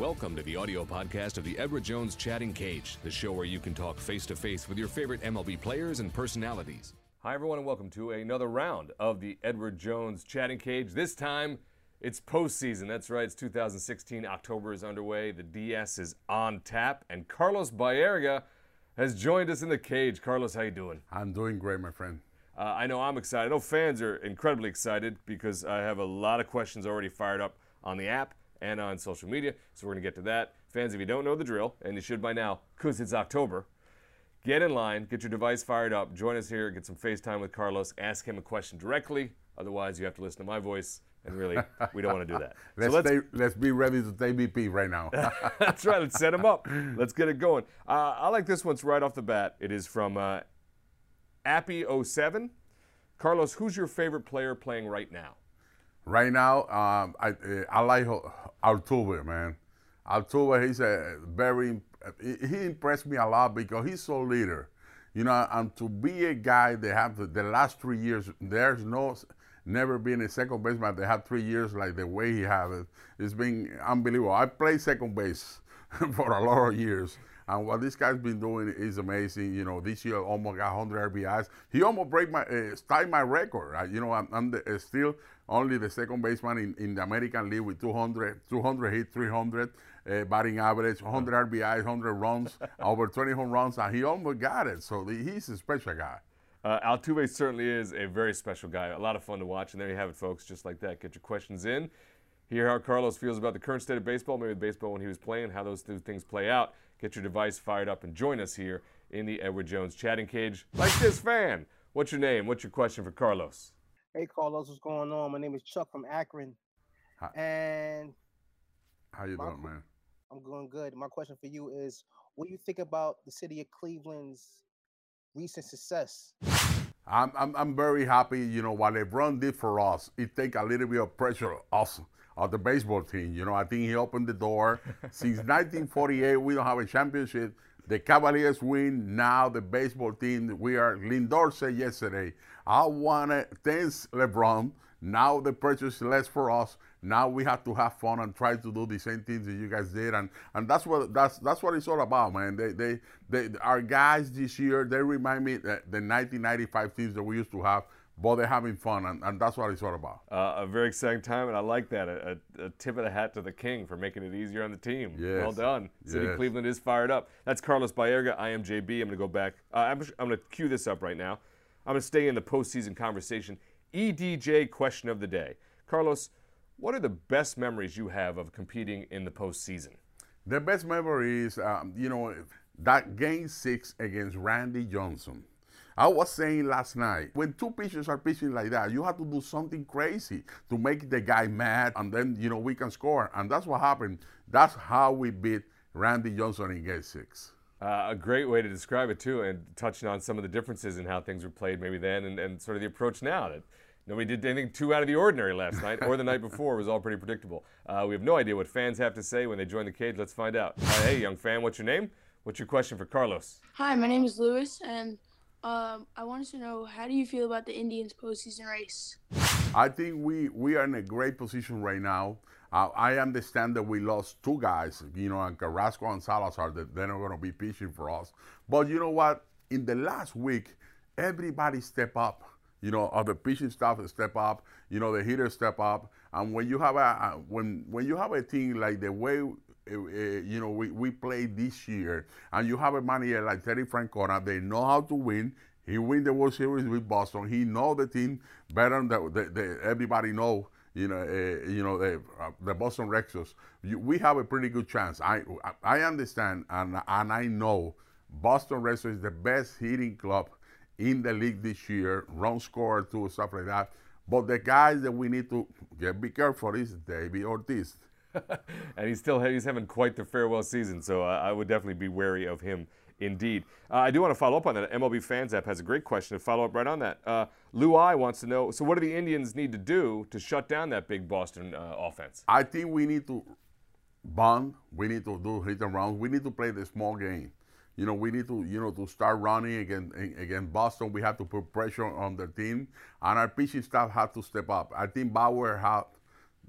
Welcome to the audio podcast of the Edward Jones Chatting Cage, the show where you can talk face to face with your favorite MLB players and personalities. Hi, everyone, and welcome to another round of the Edward Jones Chatting Cage. This time, it's postseason. That's right, it's 2016. October is underway. The DS is on tap, and Carlos Baerga has joined us in the cage. Carlos, how you doing? I'm doing great, my friend. Uh, I know I'm excited. I know fans are incredibly excited because I have a lot of questions already fired up on the app and on social media. So we're going to get to that. Fans, if you don't know the drill, and you should by now, because it's October, get in line, get your device fired up, join us here, get some FaceTime with Carlos, ask him a question directly. Otherwise, you have to listen to my voice. And really, we don't want to do that. let's, so let's, stay, let's be ready to take BP right now. That's right. Let's set him up. Let's get it going. Uh, I like this one right off the bat. It is from uh, Appy07. Carlos, who's your favorite player playing right now? Right now, um, I uh, I like Altuve, man. Altuve, he's a very he impressed me a lot because he's so leader. You know, and to be a guy that have the, the last three years, there's no never been a second baseman that had three years like the way he have it. It's been unbelievable. I played second base for a lot of years. And what this guy's been doing is amazing. You know, this year almost got 100 RBIs. He almost break my, uh, tied my record. Right? You know, I'm, I'm the, uh, still only the second baseman in, in the American League with 200, 200 hit, 300 uh, batting average, 100 RBIs, 100 runs, over 20 home runs, and he almost got it. So the, he's a special guy. Uh, Altuve certainly is a very special guy. A lot of fun to watch. And there you have it, folks. Just like that. Get your questions in. Hear how Carlos feels about the current state of baseball, maybe the baseball when he was playing, how those two things play out. Get your device fired up and join us here in the Edward Jones chatting cage. Like this fan. What's your name? What's your question for Carlos? Hey, Carlos, what's going on? My name is Chuck from Akron. Hi. And how you doing, man? I'm going good. My question for you is, what do you think about the city of Cleveland's recent success? I'm, I'm, I'm very happy. You know, what LeBron did for us, it take a little bit of pressure off of the baseball team. You know, I think he opened the door. Since 1948, we don't have a championship. The Cavaliers win. Now the baseball team, we are, Lindor said yesterday, I want to thank LeBron. Now the pressure is less for us. Now we have to have fun and try to do the same things that you guys did, and and that's what that's that's what it's all about, man. They they, they our guys this year they remind me that the 1995 teams that we used to have but they're having fun, and, and that's what it's all about. Uh, a very exciting time, and I like that. A, a, a, tip of the hat to the king for making it easier on the team. Yes. Well done. City yes. Cleveland is fired up. That's Carlos Baerga. I am JB. I'm going to go back. Uh, I'm, I'm going to cue this up right now. I'm going to stay in the postseason conversation. EDJ question of the day. Carlos, what are the best memories you have of competing in the postseason? The best memory is, um, you know, that game six against Randy Johnson. I was saying last night, when two pitchers are pitching like that, you have to do something crazy to make the guy mad, and then you know we can score. And that's what happened. That's how we beat Randy Johnson in Game Six. Uh, a great way to describe it too, and touching on some of the differences in how things were played maybe then, and, and sort of the approach now that nobody did anything too out of the ordinary last night or the night before. It was all pretty predictable. Uh, we have no idea what fans have to say when they join the cage. Let's find out. Uh, hey, young fan, what's your name? What's your question for Carlos? Hi, my name is Lewis, and um, I wanted to know how do you feel about the Indians postseason race? I think we we are in a great position right now. Uh, I understand that we lost two guys, you know, and Carrasco and Salazar, that they're not going to be pitching for us. But you know what? In the last week, everybody step up. You know, other pitching staff step up. You know, the hitters step up. And when you have a when when you have a team like the way you know, we, we played this year, and you have a manager like Terry Francona, they know how to win. He win the World Series with Boston. He know the team better than the, the, everybody know. You know, uh, you know the, uh, the Boston Red Sox. We have a pretty good chance. I I understand and and I know Boston Red Sox is the best hitting club in the league this year. Run score too, stuff like that. But the guys that we need to get be careful is David Ortiz. and he's still he's having quite the farewell season, so I would definitely be wary of him indeed. Uh, I do want to follow up on that. MLB Fans app has a great question to follow up right on that. Uh, Lou I wants to know so, what do the Indians need to do to shut down that big Boston uh, offense? I think we need to bond. We need to do hit and runs. We need to play the small game. You know, we need to, you know, to start running against against Boston. We have to put pressure on the team, and our pitching staff have to step up. I think Bauer have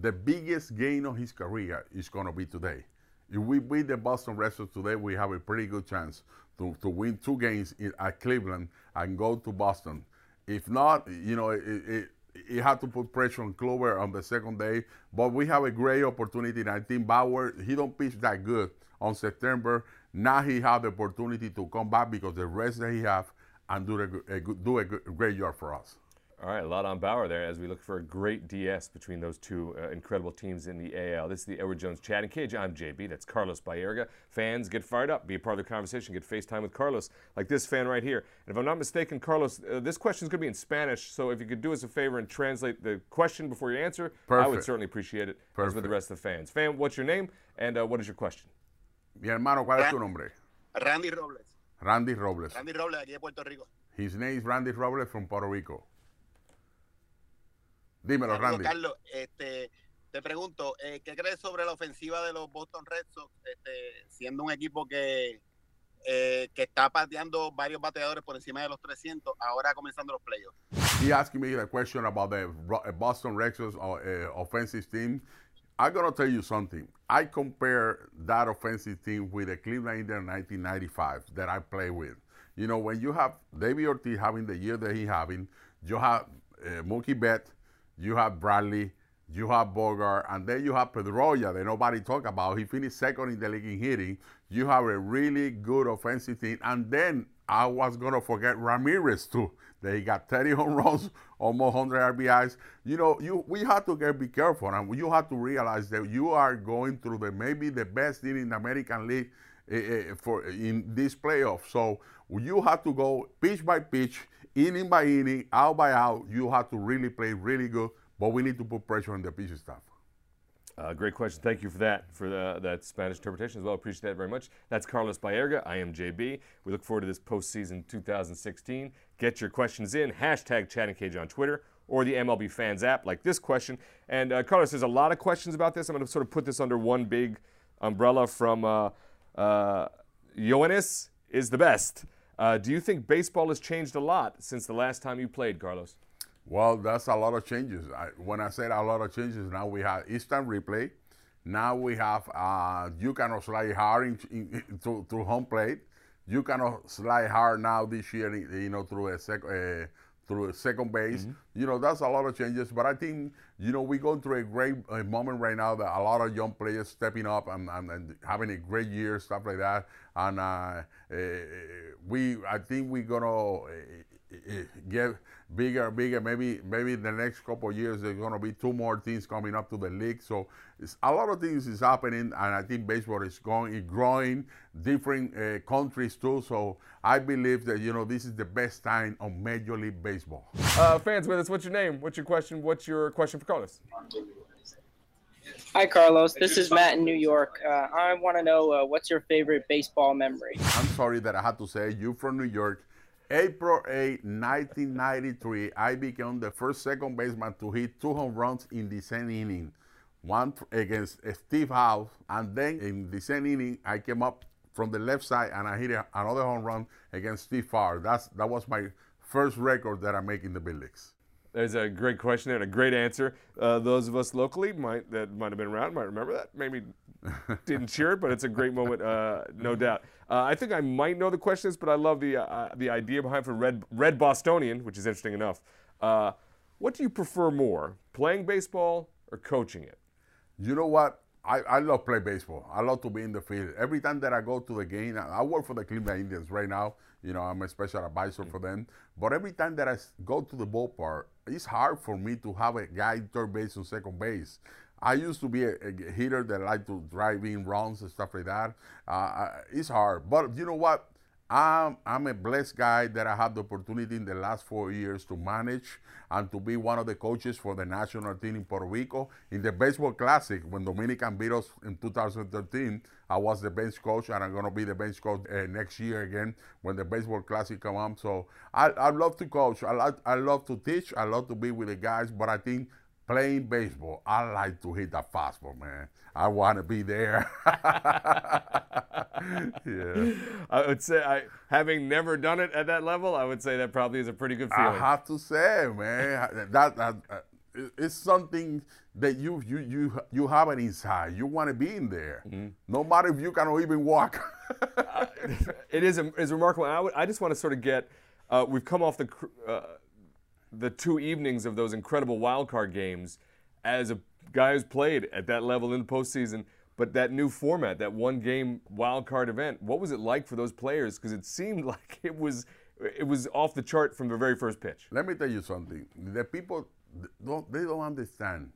the biggest gain of his career is going to be today. if we beat the Boston Red Sox today, we have a pretty good chance to, to win two games in, at Cleveland and go to Boston. If not, you know, it, it, it had to put pressure on Kluber on the second day. But we have a great opportunity, and I think Bauer, he don't pitch that good on September. Now he have the opportunity to come back because the rest that he have and do a, a, do a great job for us. All right, a lot on Bauer there as we look for a great DS between those two uh, incredible teams in the AL. This is the Edward Jones Chatting Cage. I'm JB. That's Carlos Baerga. Fans, get fired up. Be a part of the conversation. Get FaceTime with Carlos, like this fan right here. And if I'm not mistaken, Carlos, uh, this question is going to be in Spanish. So if you could do us a favor and translate the question before you answer, Perfect. I would certainly appreciate it, Perfect. as with the rest of the fans. Fan, what's your name and uh, what is your question? Mi hermano, ¿cuál es tu nombre? Randy Robles. Randy Robles. Randy Robles, aquí de Puerto Rico. His name is Randy Robles from Puerto Rico. Dímelo, Randy. Carlos, este, te pregunto, eh, ¿qué crees sobre la ofensiva de los Boston Red Sox, este, siendo un equipo que, eh, que está pateando varios bateadores por encima de los 300, ahora comenzando los playoffs? He asked me a question about the Boston Red Sox uh, offensive team. I'm going to tell you something. I compare that offensive team with the Cleveland Indians 1995 that I play with. You know, when you have David Ortiz having the year that he's having, you have uh, Mookie Betts, you have Bradley, you have Bogart, and then you have Pedroia that nobody talk about. He finished second in the league in hitting. You have a really good offensive team. And then I was going to forget Ramirez, too. That he got 30 home runs, almost 100 RBIs. You know, you we have to get be careful, and you have to realize that you are going through the maybe the best team in the American League uh, for in this playoff. So you have to go pitch by pitch inning by inning, out by out, you have to really play really good. But we need to put pressure on the pitching staff. Uh, great question. Thank you for that, for the, that Spanish interpretation as well. Appreciate that very much. That's Carlos Baerga. I am JB. We look forward to this postseason 2016. Get your questions in. Hashtag Chatting Cage on Twitter or the MLB Fans app, like this question. And uh, Carlos, there's a lot of questions about this. I'm going to sort of put this under one big umbrella from uh, uh, Ioannis is the best. Uh, do you think baseball has changed a lot since the last time you played, Carlos? Well, that's a lot of changes. I, when I said a lot of changes, now we have instant replay. Now we have uh, you cannot slide hard in, in, to, to home plate. You cannot slide hard now this year, you know, through a second. Through second base. Mm-hmm. You know, that's a lot of changes. But I think, you know, we're going through a great uh, moment right now that a lot of young players stepping up and, and, and having a great year, stuff like that. And uh, uh, we, I think we're going to get bigger, bigger. Maybe, maybe the next couple of years there's going to be two more teams coming up to the league. So it's, a lot of things is happening, and I think baseball is going, is growing, different uh, countries too. So I believe that you know this is the best time of Major League Baseball. Uh, fans with us, what's your name? What's your question? What's your question for Carlos? Hi, Carlos. This is Matt in New York. Uh, I want to know uh, what's your favorite baseball memory? I'm sorry that I had to say you from New York. April 8, 1993, I became the first second baseman to hit two home runs in the same inning. One against Steve Howe, and then in the same inning, I came up from the left side and I hit another home run against Steve Farr. That's that was my first record that I make in the big leagues. There's a great question there and a great answer. Uh, those of us locally might that might have been around might remember that. Maybe didn't cheer it, but it's a great moment, uh, no doubt. Uh, I think I might know the questions, but I love the uh, the idea behind for red red Bostonian, which is interesting enough. Uh, what do you prefer more, playing baseball or coaching it? You know what? I, I love play baseball. I love to be in the field. Every time that I go to the game, I work for the Cleveland Indians right now. You know, I'm a special advisor mm-hmm. for them. But every time that I go to the ballpark, it's hard for me to have a guy third base and second base. I used to be a, a hitter that liked to drive in runs and stuff like that. Uh, it's hard, but you know what? I'm, I'm a blessed guy that I had the opportunity in the last four years to manage and to be one of the coaches for the national team in Puerto Rico. In the Baseball Classic, when Dominican beat us in 2013, I was the bench coach, and I'm going to be the bench coach uh, next year again when the Baseball Classic come up. So I, I love to coach. I, like, I love to teach. I love to be with the guys, but I think playing baseball, I like to hit that fastball, man. I want to be there. yeah. I would say, I, having never done it at that level, I would say that probably is a pretty good feeling. I have to say, man, that, that uh, it's something that you you you you have it inside. You want to be in there, mm-hmm. no matter if you cannot even walk. uh, it is is remarkable. I, would, I just want to sort of get. Uh, we've come off the uh, the two evenings of those incredible wild card games as a guy who's played at that level in the postseason. But that new format, that one game wild card event, what was it like for those players? Because it seemed like it was it was off the chart from the very first pitch. Let me tell you something. The people don't they don't understand.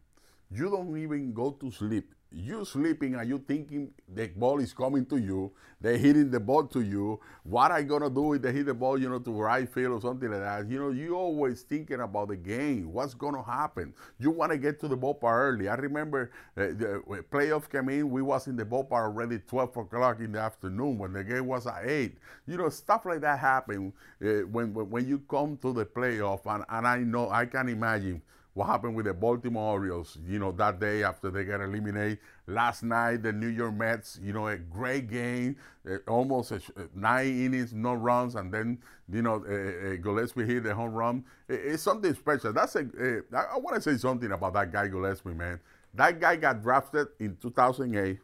You don't even go to sleep you sleeping and you thinking the ball is coming to you, they're hitting the ball to you. What I gonna do if they hit the ball, you know, to right field or something like that? You know, you always thinking about the game. What's gonna happen? You want to get to the ballpark early. I remember uh, the playoff came in. We was in the ballpark already 12 o'clock in the afternoon when the game was at eight. You know, stuff like that happen uh, when, when when you come to the playoff, and, and I know I can imagine what happened with the Baltimore Orioles, you know, that day after they got eliminated. Last night, the New York Mets, you know, a great game, uh, almost a, uh, nine innings, no runs, and then, you know, uh, Gillaspie hit the home run. It, it's something special. That's a. I want to say something about that guy, Gillaspie, man. That guy got drafted in 2008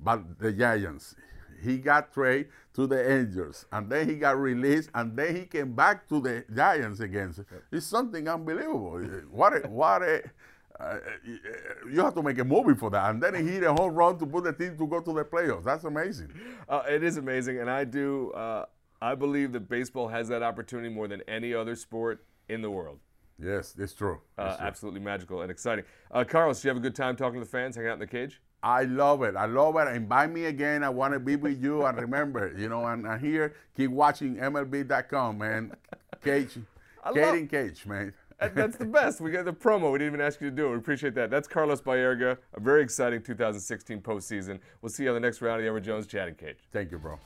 by the Giants he got traded to the Angels, and then he got released, and then he came back to the Giants again. It's something unbelievable. What a, what a, uh, you have to make a movie for that, and then he hit a home run to put the team to go to the playoffs. That's amazing. Uh, it is amazing, and I do. Uh, I believe that baseball has that opportunity more than any other sport in the world. Yes, it's true. Uh, true. Absolutely magical and exciting. Uh, Carlos, do you have a good time talking to the fans, hanging out in the cage? I love it. I love it. Invite me again. I want to be with you. And remember, you know, and, and here, keep watching MLB.com, man. Cage, Kate Cage, man. That's the best. We got the promo. We didn't even ask you to do it. We appreciate that. That's Carlos Baerga. A very exciting 2016 postseason. We'll see you on the next round of the Edward Jones Chatting Cage. Thank you, bro.